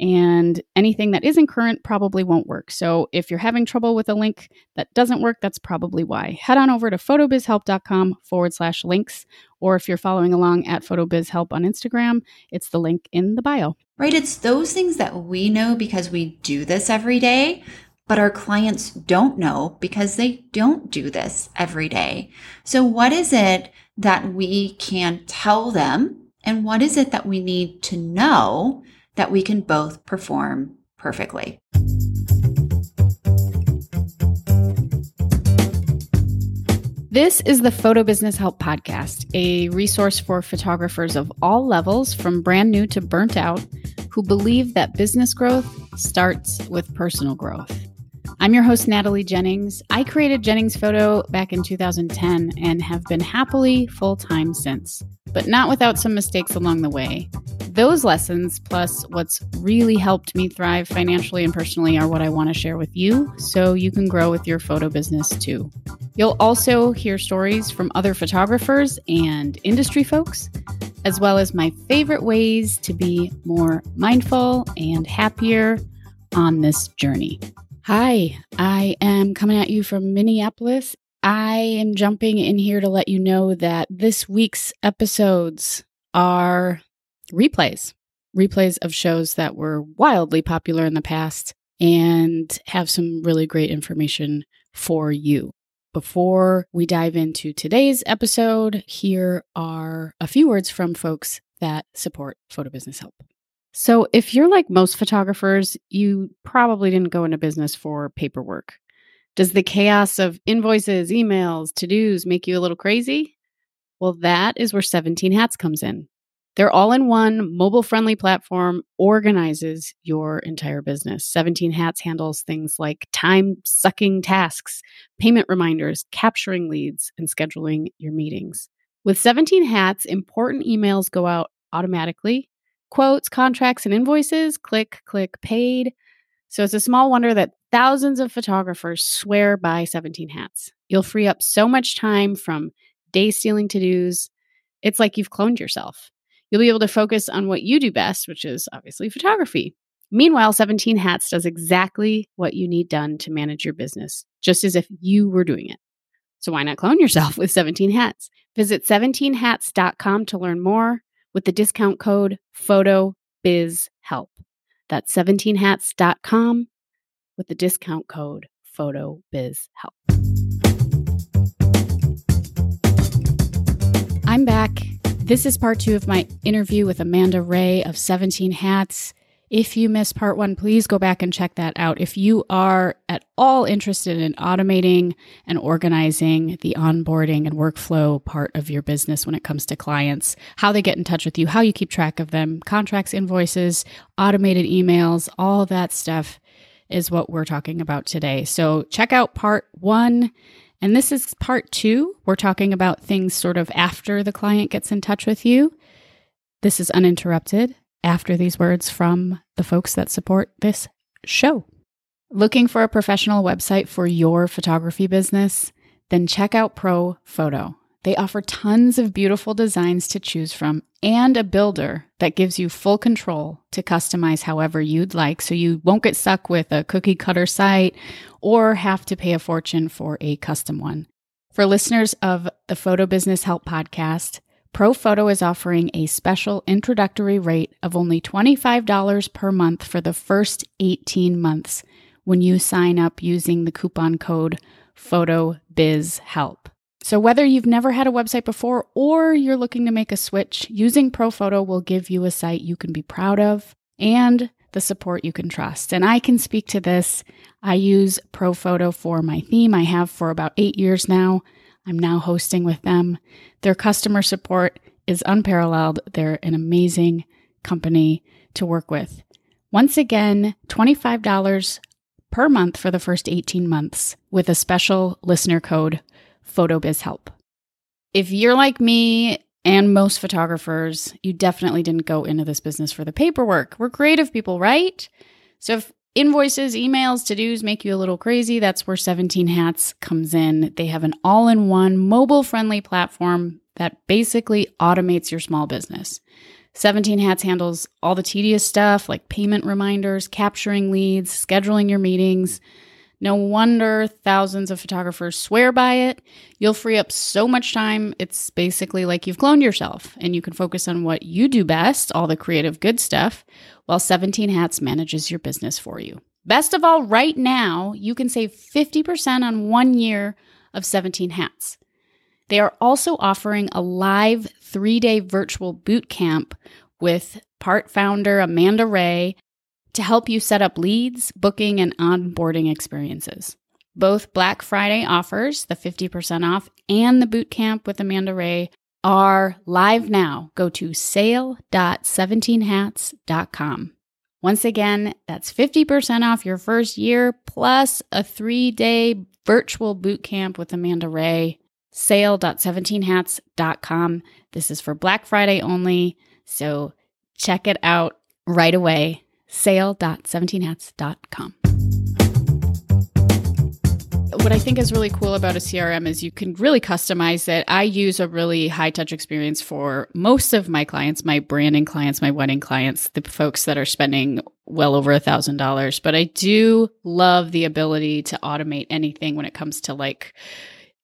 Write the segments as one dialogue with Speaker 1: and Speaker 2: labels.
Speaker 1: and anything that isn't current probably won't work. So if you're having trouble with a link that doesn't work, that's probably why. Head on over to photobizhelp.com forward slash links, or if you're following along at photobizhelp on Instagram, it's the link in the bio.
Speaker 2: Right. It's those things that we know because we do this every day, but our clients don't know because they don't do this every day. So what is it that we can tell them? And what is it that we need to know that we can both perform perfectly.
Speaker 1: This is the Photo Business Help Podcast, a resource for photographers of all levels, from brand new to burnt out, who believe that business growth starts with personal growth. I'm your host, Natalie Jennings. I created Jennings Photo back in 2010 and have been happily full time since, but not without some mistakes along the way. Those lessons, plus what's really helped me thrive financially and personally, are what I want to share with you so you can grow with your photo business too. You'll also hear stories from other photographers and industry folks, as well as my favorite ways to be more mindful and happier on this journey. Hi, I am coming at you from Minneapolis. I am jumping in here to let you know that this week's episodes are replays, replays of shows that were wildly popular in the past and have some really great information for you. Before we dive into today's episode, here are a few words from folks that support Photo Business Help. So, if you're like most photographers, you probably didn't go into business for paperwork. Does the chaos of invoices, emails, to dos make you a little crazy? Well, that is where 17 Hats comes in. Their all in one mobile friendly platform organizes your entire business. 17 Hats handles things like time sucking tasks, payment reminders, capturing leads, and scheduling your meetings. With 17 Hats, important emails go out automatically. Quotes, contracts, and invoices click, click, paid. So it's a small wonder that thousands of photographers swear by 17 Hats. You'll free up so much time from day stealing to dos. It's like you've cloned yourself. You'll be able to focus on what you do best, which is obviously photography. Meanwhile, 17 Hats does exactly what you need done to manage your business, just as if you were doing it. So why not clone yourself with 17 Hats? Visit 17hats.com to learn more with the discount code PHOTOBIZHELP. That's 17hats.com with the discount code PHOTOBIZHELP. I'm back this is part two of my interview with Amanda Ray of 17 Hats. If you missed part one, please go back and check that out. If you are at all interested in automating and organizing the onboarding and workflow part of your business when it comes to clients, how they get in touch with you, how you keep track of them, contracts, invoices, automated emails, all that stuff is what we're talking about today. So check out part one and this is part two. We're talking about things sort of after the client gets in touch with you. This is uninterrupted after these words from the folks that support this show. Looking for a professional website for your photography business? Then check out Pro Photo. They offer tons of beautiful designs to choose from and a builder that gives you full control to customize however you'd like so you won't get stuck with a cookie cutter site or have to pay a fortune for a custom one. For listeners of the Photo Business Help podcast, Pro Photo is offering a special introductory rate of only $25 per month for the first 18 months when you sign up using the coupon code PHOTOBIZHELP. So, whether you've never had a website before or you're looking to make a switch, using ProPhoto will give you a site you can be proud of and the support you can trust. And I can speak to this. I use ProPhoto for my theme. I have for about eight years now. I'm now hosting with them. Their customer support is unparalleled. They're an amazing company to work with. Once again, $25 per month for the first 18 months with a special listener code PhotoBizHelp. If you're like me and most photographers, you definitely didn't go into this business for the paperwork. We're creative people, right? So if invoices, emails, to dos make you a little crazy, that's where 17 Hats comes in. They have an all in one mobile friendly platform that basically automates your small business. 17 Hats handles all the tedious stuff like payment reminders, capturing leads, scheduling your meetings. No wonder thousands of photographers swear by it. You'll free up so much time. It's basically like you've cloned yourself and you can focus on what you do best, all the creative good stuff, while 17 Hats manages your business for you. Best of all, right now, you can save 50% on one year of 17 Hats. They are also offering a live three day virtual boot camp with part founder Amanda Ray to help you set up leads, booking, and onboarding experiences. Both Black Friday offers, the 50% off, and the boot camp with Amanda Ray are live now. Go to sale.17hats.com. Once again, that's 50% off your first year plus a three day virtual boot camp with Amanda Ray. Sale.17hats.com. This is for Black Friday only. So check it out right away. Sale.17hats.com what I think is really cool about a CRM is you can really customize it. I use a really high touch experience for most of my clients, my branding clients, my wedding clients, the folks that are spending well over a thousand dollars. But I do love the ability to automate anything when it comes to like,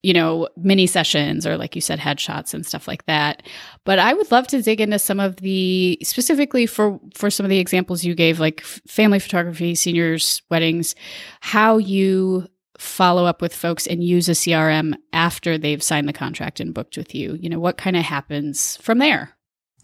Speaker 1: you know, mini sessions or like you said, headshots and stuff like that. But I would love to dig into some of the specifically for for some of the examples you gave, like family photography, seniors, weddings, how you follow up with folks and use a CRM after they've signed the contract and booked with you? You know, what kind of happens from there?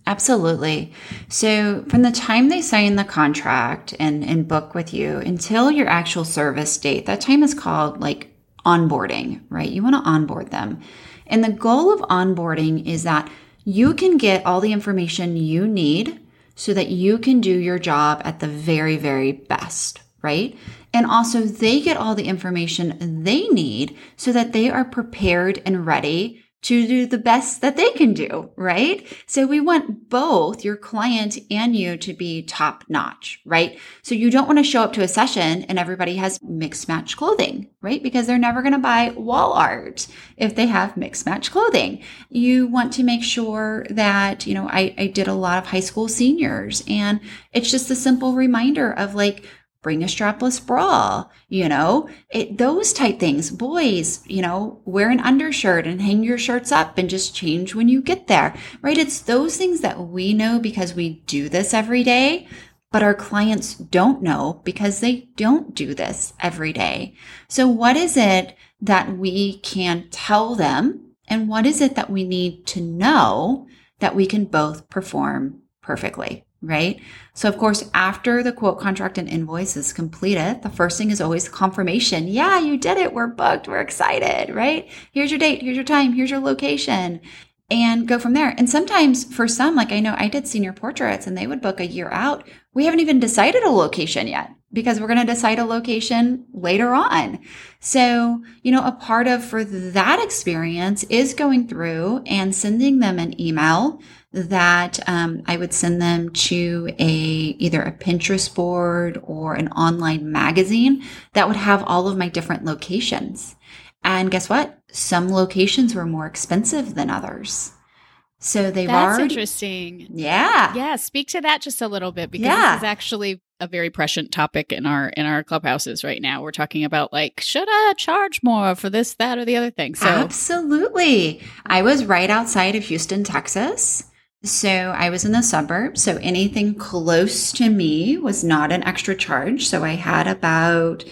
Speaker 2: Absolutely. So, from the time they sign the contract and, and book with you until your actual service date, that time is called like onboarding, right? You want to onboard them. And the goal of onboarding is that you can get all the information you need so that you can do your job at the very, very best, right? And also, they get all the information they need so that they are prepared and ready to do the best that they can do, right? So we want both your client and you to be top notch, right? So you don't want to show up to a session and everybody has mixed match clothing, right? Because they're never going to buy wall art if they have mixed match clothing. You want to make sure that, you know, I, I did a lot of high school seniors and it's just a simple reminder of like, bring a strapless bra, you know, it, those type things. Boys, you know, wear an undershirt and hang your shirts up and just change when you get there, right? It's those things that we know because we do this every day, but our clients don't know because they don't do this every day. So what is it that we can tell them? And what is it that we need to know that we can both perform perfectly? Right? So, of course, after the quote contract and invoice is completed, the first thing is always confirmation. Yeah, you did it. We're booked. We're excited, right? Here's your date. Here's your time. Here's your location. And go from there. And sometimes for some, like I know I did senior portraits and they would book a year out. We haven't even decided a location yet because we're going to decide a location later on. So, you know, a part of for that experience is going through and sending them an email that um, I would send them to a either a Pinterest board or an online magazine that would have all of my different locations. And guess what? Some locations were more expensive than others. So they've
Speaker 1: That's
Speaker 2: already
Speaker 1: interesting.
Speaker 2: Yeah.
Speaker 1: Yeah. Speak to that just a little bit because
Speaker 2: Yeah.
Speaker 1: this is actually a very prescient topic in our in our clubhouses right now. We're talking about like, should I charge more for this, that, or the other thing? So
Speaker 2: Absolutely. I was right outside of Houston, Texas. So I was in the suburbs. So anything close to me was not an extra charge. So I had about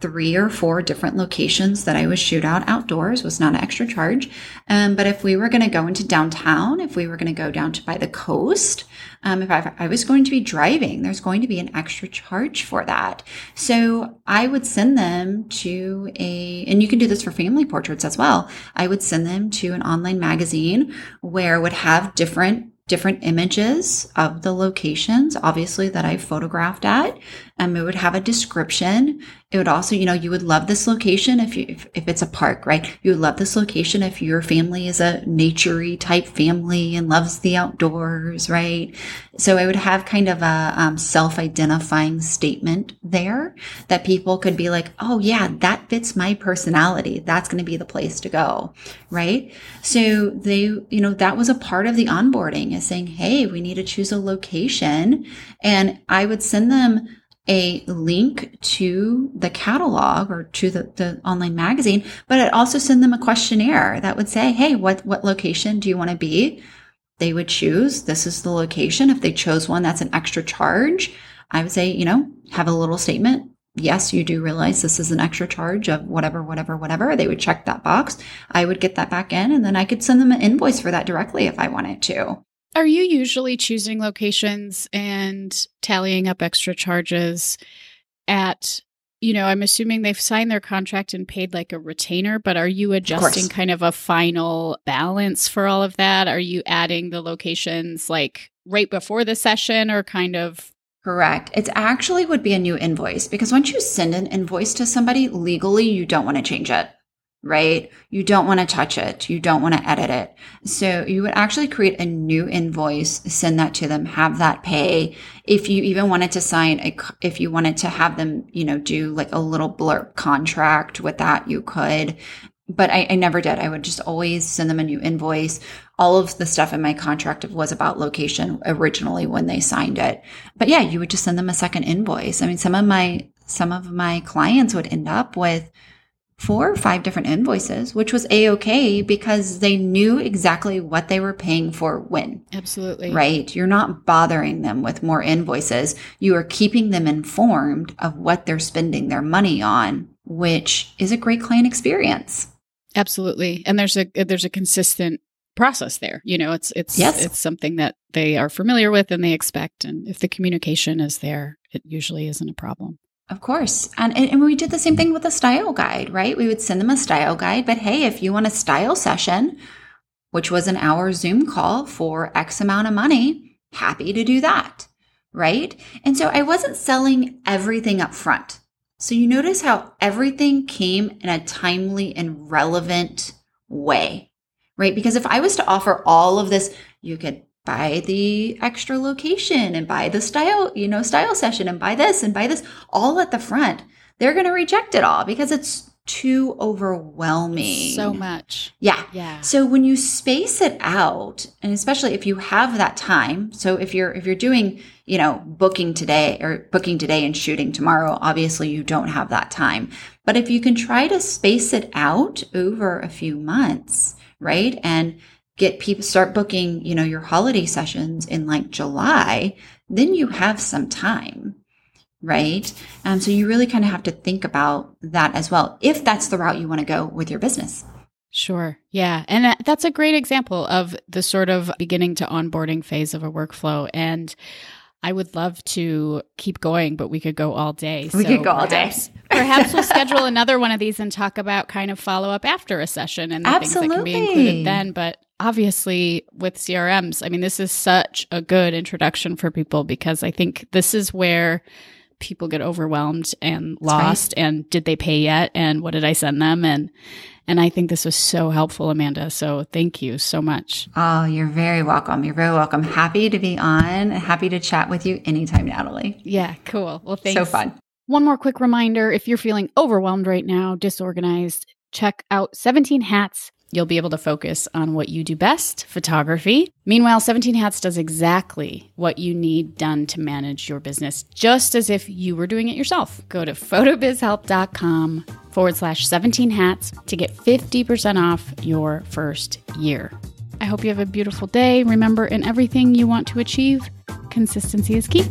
Speaker 2: three or four different locations that I would shoot out outdoors was not an extra charge. Um, but if we were going to go into downtown, if we were going to go down to by the coast, um, if I, I was going to be driving, there's going to be an extra charge for that. So I would send them to a, and you can do this for family portraits as well. I would send them to an online magazine where would have different different images of the locations, obviously, that I photographed at. Um, it would have a description It would also, you know, you would love this location if you if, if it's a park, right? You would love this location if your family is a naturey type family and loves the outdoors, right? So I would have kind of a um, self-identifying statement there that people could be like, "Oh yeah, that fits my personality. That's going to be the place to go," right? So they, you know, that was a part of the onboarding is saying, "Hey, we need to choose a location," and I would send them a link to the catalog or to the, the online magazine, but I'd also send them a questionnaire that would say, Hey, what, what location do you want to be? They would choose. This is the location. If they chose one that's an extra charge, I would say, you know, have a little statement. Yes, you do realize this is an extra charge of whatever, whatever, whatever. They would check that box. I would get that back in and then I could send them an invoice for that directly if I wanted to.
Speaker 1: Are you usually choosing locations and tallying up extra charges at, you know, I'm assuming they've signed their contract and paid like a retainer, but are you adjusting of kind of a final balance for all of that? Are you adding the locations like right before the session or kind of
Speaker 2: Correct. It actually would be a new invoice because once you send an invoice to somebody legally, you don't want to change it right? You don't want to touch it. You don't want to edit it. So you would actually create a new invoice, send that to them, have that pay. If you even wanted to sign a, if you wanted to have them, you know, do like a little blurb contract with that, you could. But I, I never did. I would just always send them a new invoice. All of the stuff in my contract was about location originally when they signed it. But yeah, you would just send them a second invoice. I mean, some of my, some of my clients would end up with four or five different invoices, which was a okay because they knew exactly what they were paying for when.
Speaker 1: Absolutely.
Speaker 2: Right. You're not bothering them with more invoices. You are keeping them informed of what they're spending their money on, which is a great client experience.
Speaker 1: Absolutely. And there's a there's a consistent process there. You know, it's it's yes. it's something that they are familiar with and they expect and if the communication is there, it usually isn't a problem.
Speaker 2: Of course. And, and we did the same thing with a style guide, right? We would send them a style guide, but hey, if you want a style session, which was an hour Zoom call for X amount of money, happy to do that, right? And so I wasn't selling everything up front. So you notice how everything came in a timely and relevant way, right? Because if I was to offer all of this, you could buy the extra location and buy the style, you know, style session and buy this and buy this all at the front. They're going to reject it all because it's too overwhelming.
Speaker 1: So much.
Speaker 2: Yeah.
Speaker 1: Yeah.
Speaker 2: So when you space it out, and especially if you have that time, so if you're if you're doing, you know, booking today or booking today and shooting tomorrow, obviously you don't have that time. But if you can try to space it out over a few months, right? And get people start booking, you know, your holiday sessions in like July, then you have some time, right? Um, so you really kind of have to think about that as well, if that's the route you want to go with your business.
Speaker 1: Sure. Yeah. And that's a great example of the sort of beginning to onboarding phase of a workflow. And I would love to keep going, but we could go all day.
Speaker 2: We so could go all day.
Speaker 1: perhaps we'll schedule another one of these and talk about kind of follow up after a session and the Absolutely. things that can be included then. But obviously with CRMs, I mean, this is such a good introduction for people because I think this is where people get overwhelmed and lost right. and did they pay yet and what did I send them and and I think this was so helpful Amanda so thank you so much.
Speaker 2: Oh, you're very welcome. You're very welcome. Happy to be on. Happy to chat with you anytime, Natalie.
Speaker 1: Yeah, cool. Well, thanks.
Speaker 2: So fun.
Speaker 1: One more quick reminder if you're feeling overwhelmed right now, disorganized, check out 17 Hats You'll be able to focus on what you do best photography. Meanwhile, 17 Hats does exactly what you need done to manage your business, just as if you were doing it yourself. Go to photobizhelp.com forward slash 17 hats to get 50% off your first year. I hope you have a beautiful day. Remember, in everything you want to achieve, consistency is key.